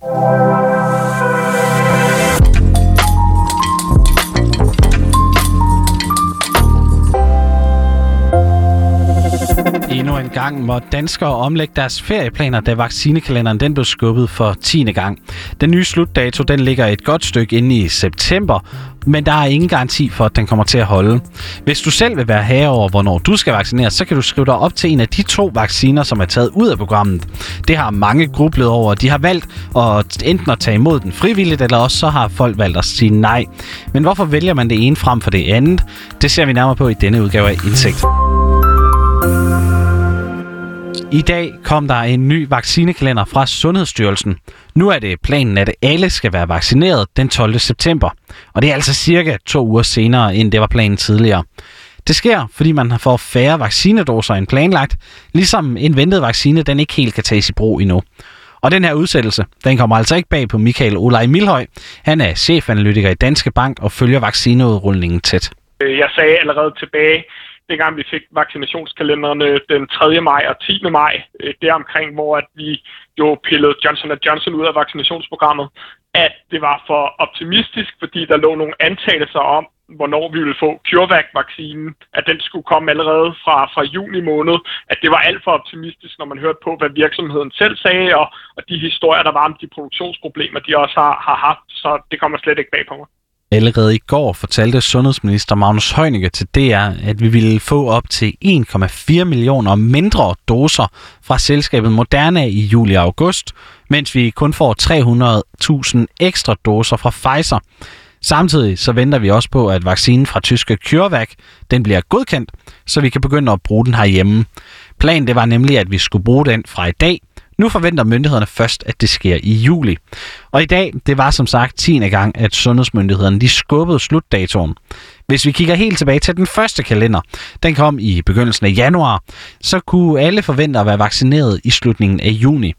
Endnu en gang må danskere omlægge deres ferieplaner, da vaccinekalenderen den blev skubbet for 10. gang. Den nye slutdato den ligger et godt stykke inde i september, men der er ingen garanti for, at den kommer til at holde. Hvis du selv vil være herre over, hvornår du skal vaccineres, så kan du skrive dig op til en af de to vacciner, som er taget ud af programmet. Det har mange grublet over. De har valgt at enten at tage imod den frivilligt, eller også så har folk valgt at sige nej. Men hvorfor vælger man det ene frem for det andet? Det ser vi nærmere på i denne udgave af Indsigt. I dag kom der en ny vaccinekalender fra Sundhedsstyrelsen. Nu er det planen, at alle skal være vaccineret den 12. september. Og det er altså cirka to uger senere, end det var planen tidligere. Det sker, fordi man har fået færre vaccinedoser end planlagt, ligesom en ventet vaccine, den ikke helt kan tages i brug endnu. Og den her udsættelse, den kommer altså ikke bag på Michael Olaj Milhøj. Han er chefanalytiker i Danske Bank og følger vaccineudrulningen tæt. Øh, jeg sagde allerede tilbage dengang vi fik vaccinationskalenderne øh, den 3. maj og 10. maj, øh, der omkring, hvor at vi jo pillede Johnson Johnson ud af vaccinationsprogrammet, at det var for optimistisk, fordi der lå nogle antagelser om, hvornår vi ville få CureVac-vaccinen, at den skulle komme allerede fra, fra juni måned, at det var alt for optimistisk, når man hørte på, hvad virksomheden selv sagde, og, og de historier, der var om de produktionsproblemer, de også har, har haft, så det kommer slet ikke bag på mig. Allerede i går fortalte sundhedsminister Magnus Heunicke til DR, at vi ville få op til 1,4 millioner mindre doser fra selskabet Moderna i juli og august, mens vi kun får 300.000 ekstra doser fra Pfizer. Samtidig så venter vi også på, at vaccinen fra tyske CureVac den bliver godkendt, så vi kan begynde at bruge den herhjemme. Planen det var nemlig, at vi skulle bruge den fra i dag, nu forventer myndighederne først, at det sker i juli. Og i dag, det var som sagt 10. gang, at sundhedsmyndighederne de skubbede slutdatoen. Hvis vi kigger helt tilbage til den første kalender, den kom i begyndelsen af januar, så kunne alle forvente at være vaccineret i slutningen af juni.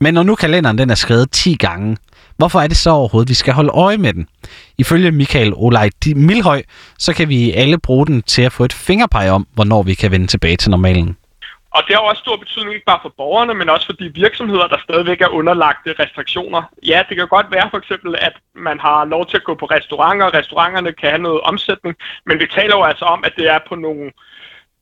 Men når nu kalenderen den er skrevet 10 gange, hvorfor er det så overhovedet, vi skal holde øje med den? Ifølge Michael Olej Milhøj, så kan vi alle bruge den til at få et fingerpege om, hvornår vi kan vende tilbage til normalen. Og det har også stor betydning ikke bare for borgerne, men også for de virksomheder, der stadigvæk er underlagte restriktioner. Ja, det kan godt være for eksempel, at man har lov til at gå på restauranter, og restauranterne kan have noget omsætning, men vi taler jo altså om, at det er på nogle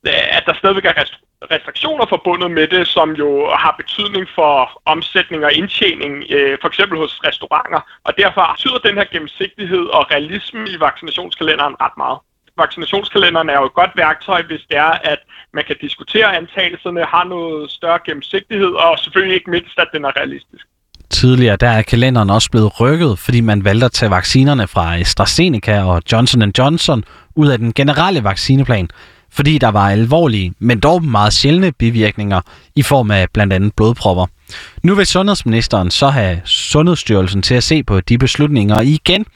at der stadigvæk er restriktioner forbundet med det, som jo har betydning for omsætning og indtjening, øh, for eksempel hos restauranter. Og derfor betyder den her gennemsigtighed og realisme i vaccinationskalenderen ret meget vaccinationskalenderen er jo et godt værktøj, hvis det er, at man kan diskutere antagelserne, har noget større gennemsigtighed, og selvfølgelig ikke mindst, at den er realistisk. Tidligere der er kalenderen også blevet rykket, fordi man valgte at tage vaccinerne fra AstraZeneca og Johnson Johnson ud af den generelle vaccineplan, fordi der var alvorlige, men dog meget sjældne bivirkninger i form af blandt andet blodpropper. Nu vil sundhedsministeren så have Sundhedsstyrelsen til at se på de beslutninger igen,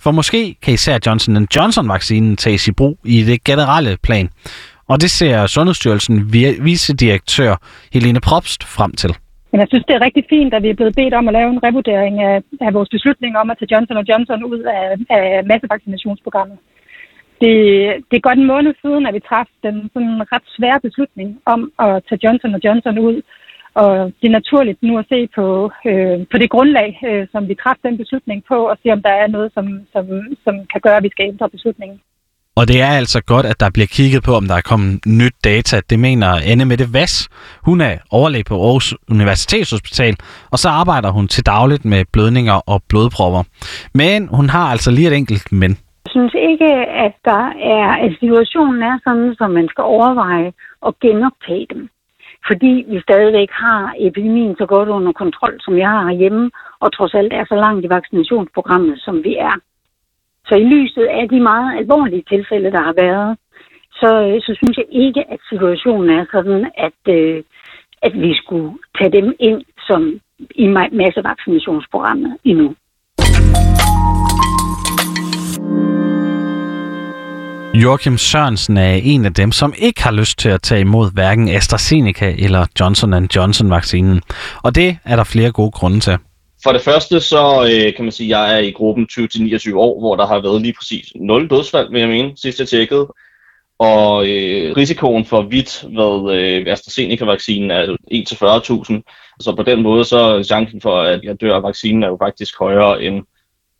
for måske kan især Johnson Johnson-vaccinen tages i brug i det generelle plan. Og det ser Sundhedsstyrelsen vicedirektør Helene Probst frem til. Men jeg synes, det er rigtig fint, at vi er blevet bedt om at lave en revurdering af, af vores beslutning om at tage Johnson Johnson ud af, af massevaccinationsprogrammet. Det, det er godt en måned siden, at vi træffede den sådan ret svære beslutning om at tage Johnson Johnson ud og det er naturligt nu at se på, øh, på det grundlag, øh, som vi træffede den beslutning på, og se om der er noget, som, som, som kan gøre, at vi skal ændre beslutningen. Og det er altså godt, at der bliver kigget på, om der er kommet nyt data. Det mener Anne Mette Vass. Hun er overlæge på Aarhus Universitetshospital, og så arbejder hun til dagligt med blødninger og blodpropper. Men hun har altså lige et enkelt men. Jeg synes ikke, at der er, at situationen er sådan, som man skal overveje at genoptage dem fordi vi stadigvæk har epidemien så godt under kontrol, som jeg har herhjemme, og trods alt er så langt i vaccinationsprogrammet, som vi er. Så i lyset af de meget alvorlige tilfælde, der har været, så, øh, så synes jeg ikke, at situationen er sådan, at, øh, at vi skulle tage dem ind som i massevaccinationsprogrammet endnu. Joachim Sørensen er en af dem, som ikke har lyst til at tage imod hverken AstraZeneca eller Johnson Johnson-vaccinen. Og det er der flere gode grunde til. For det første så øh, kan man sige, at jeg er i gruppen 20-29 år, hvor der har været lige præcis 0 dødsfald, vil jeg mene, sidst jeg tjekkede. og øh, risikoen for vidt øh, ved øh, AstraZeneca-vaccinen er 1-40.000. Så på den måde, så er chancen for, at jeg dør af vaccinen, er jo faktisk højere end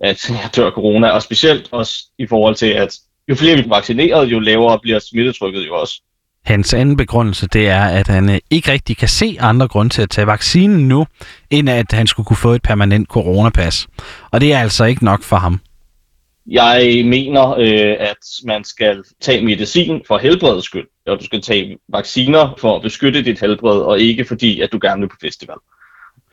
at jeg dør af corona. Og specielt også i forhold til, at jo flere vi er vaccineret, jo lavere bliver smittetrykket jo også. Hans anden begrundelse, det er, at han øh, ikke rigtig kan se andre grunde til at tage vaccinen nu, end at han skulle kunne få et permanent coronapas. Og det er altså ikke nok for ham. Jeg mener, øh, at man skal tage medicin for helbredets skyld, og du skal tage vacciner for at beskytte dit helbred, og ikke fordi, at du gerne vil på festival.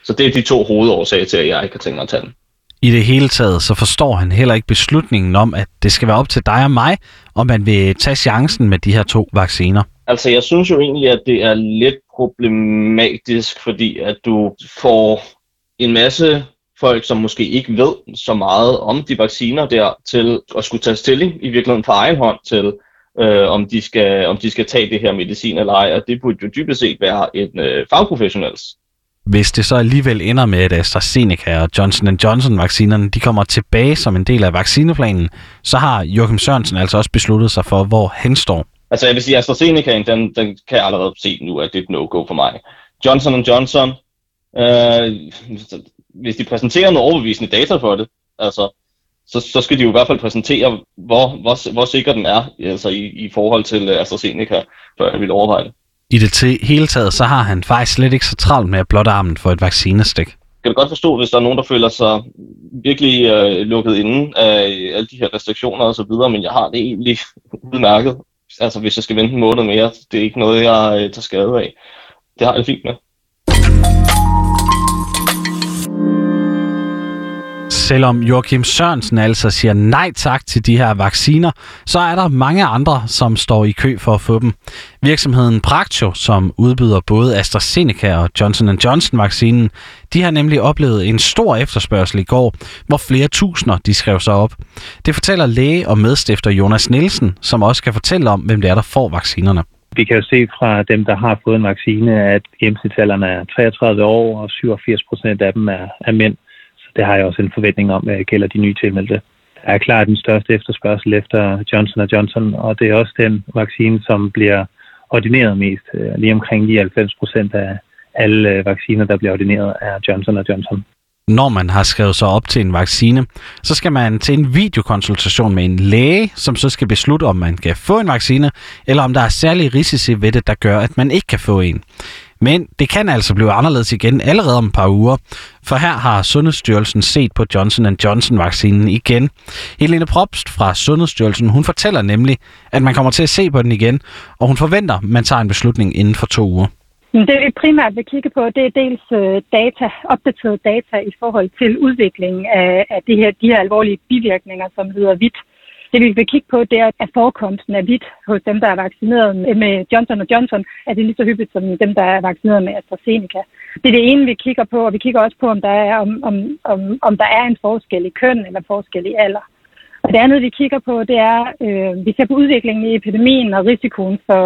Så det er de to hovedårsager til, at jeg ikke har tænkt mig at tage den. I det hele taget, så forstår han heller ikke beslutningen om, at det skal være op til dig og mig, om man vil tage chancen med de her to vacciner. Altså, jeg synes jo egentlig, at det er lidt problematisk, fordi at du får en masse folk, som måske ikke ved så meget om de vacciner der, til at skulle tage stilling i virkeligheden på egen hånd til, øh, om, de skal, om de skal tage det her medicin eller ej, og det burde jo dybest set være en øh, fagprofessionels hvis det så alligevel ender med, at AstraZeneca og Johnson Johnson-vaccinerne de kommer tilbage som en del af vaccineplanen, så har Joachim Sørensen altså også besluttet sig for, hvor han står. Altså jeg vil sige, at AstraZeneca, den, den kan jeg allerede se nu, at det er et no-go for mig. Johnson Johnson, øh, hvis de præsenterer noget overbevisende data for det, altså, så, så skal de jo i hvert fald præsentere, hvor, hvor, hvor sikker den er altså i, i forhold til øh, AstraZeneca, før jeg vil overveje det. I det til hele taget, så har han faktisk slet ikke så travlt med at blotte armen for et vaccinestik. Jeg kan godt forstå, hvis der er nogen, der føler sig virkelig øh, lukket inde af alle de her restriktioner og så videre, men jeg har det egentlig udmærket. Altså hvis jeg skal vente en måned mere, det er ikke noget, jeg øh, tager skade af. Det har jeg det fint med. Selvom Joachim Sørensen altså siger nej tak til de her vacciner, så er der mange andre, som står i kø for at få dem. Virksomheden Praktio, som udbyder både AstraZeneca og Johnson Johnson vaccinen, de har nemlig oplevet en stor efterspørgsel i går, hvor flere tusinder de skrev sig op. Det fortæller læge og medstifter Jonas Nielsen, som også kan fortælle om, hvem det er, der får vaccinerne. Vi kan jo se fra dem, der har fået en vaccine, at gennemsnitsalderen er 33 år, og 87 procent af dem er, er mænd det har jeg også en forventning om, at gælder de nye tilmeldte. Der er klart den største efterspørgsel efter Johnson Johnson, og det er også den vaccine, som bliver ordineret mest. Øh, lige omkring 99 procent af alle øh, vacciner, der bliver ordineret, er Johnson Johnson. Når man har skrevet sig op til en vaccine, så skal man til en videokonsultation med en læge, som så skal beslutte, om man kan få en vaccine, eller om der er særlige risici ved det, der gør, at man ikke kan få en. Men det kan altså blive anderledes igen allerede om et par uger, for her har Sundhedsstyrelsen set på Johnson Johnson-vaccinen igen. Helene Probst fra Sundhedsstyrelsen, hun fortæller nemlig, at man kommer til at se på den igen, og hun forventer, at man tager en beslutning inden for to uger. Det vi primært vil kigge på, det er dels øh, data, opdateret data i forhold til udviklingen af, af de, her, de her alvorlige bivirkninger, som hedder hvidt. Det vi vil kigge på, det er, at forekomsten af hvidt hos dem, der er vaccineret med Johnson Johnson, er det lige så hyppigt som dem, der er vaccineret med AstraZeneca. Det er det ene, vi kigger på, og vi kigger også på, om der er, om, om, om, om der er en forskel i køn eller forskel i alder. Og det andet, vi kigger på, det er, øh, vi ser på udviklingen i epidemien og risikoen for,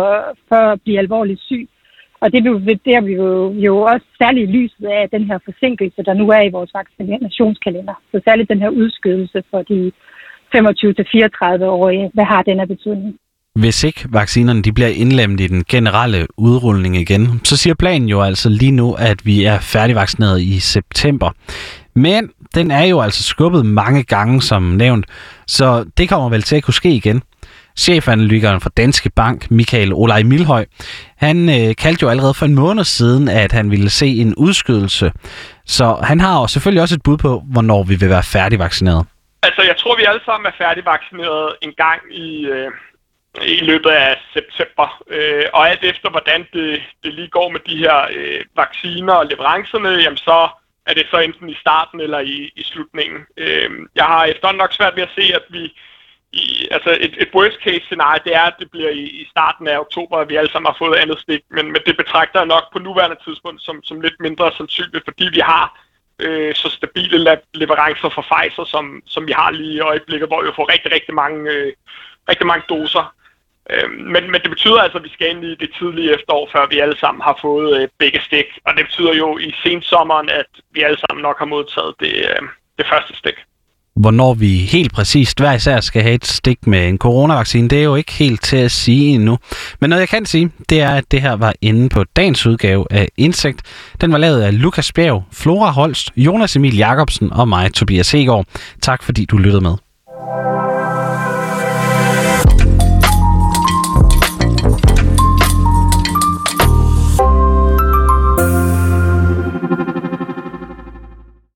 for at blive alvorligt syg. Og det vurderer vi jo, jo også særligt i lyset af den her forsinkelse, der nu er i vores vaccinationskalender. Så særligt den her udskydelse for de 25-34-årige. Hvad har den af betydning? Hvis ikke vaccinerne de bliver indlemmet i den generelle udrulning igen, så siger planen jo altså lige nu, at vi er færdigvaccineret i september. Men den er jo altså skubbet mange gange, som nævnt, så det kommer vel til at kunne ske igen. Chefanalytikeren for Danske Bank, Michael Olaj Milhøj, han øh, kaldte jo allerede for en måned siden, at han ville se en udskydelse. Så han har jo selvfølgelig også et bud på, hvornår vi vil være færdigvaccineret. Altså, jeg tror, vi alle sammen er færdigvaccineret en gang i, øh, i løbet af september. Øh, og alt efter, hvordan det, det lige går med de her øh, vacciner og leverancerne, jamen så er det så enten i starten eller i, i slutningen. Øh, jeg har efterhånden nok svært ved at se, at vi i, altså et, et worst case scenarie, det er, at det bliver i, i starten af oktober, at vi alle sammen har fået andet stik, men, men det betragter jeg nok på nuværende tidspunkt som, som lidt mindre sandsynligt, fordi vi har øh, så stabile leverancer fra Pfizer, som, som vi har lige i øjeblikket, hvor vi får rigtig, rigtig mange, øh, rigtig mange doser. Øh, men, men det betyder altså, at vi skal ind i det tidlige efterår, før vi alle sammen har fået øh, begge stik. Og det betyder jo i sensommeren, at vi alle sammen nok har modtaget det, øh, det første stik. Hvornår vi helt præcist hver især skal have et stik med en coronavaccine, det er jo ikke helt til at sige endnu. Men noget jeg kan sige, det er, at det her var inde på dagens udgave af Insekt. Den var lavet af Lukas Bjerg, Flora Holst, Jonas Emil Jacobsen og mig, Tobias Hegård. Tak fordi du lyttede med.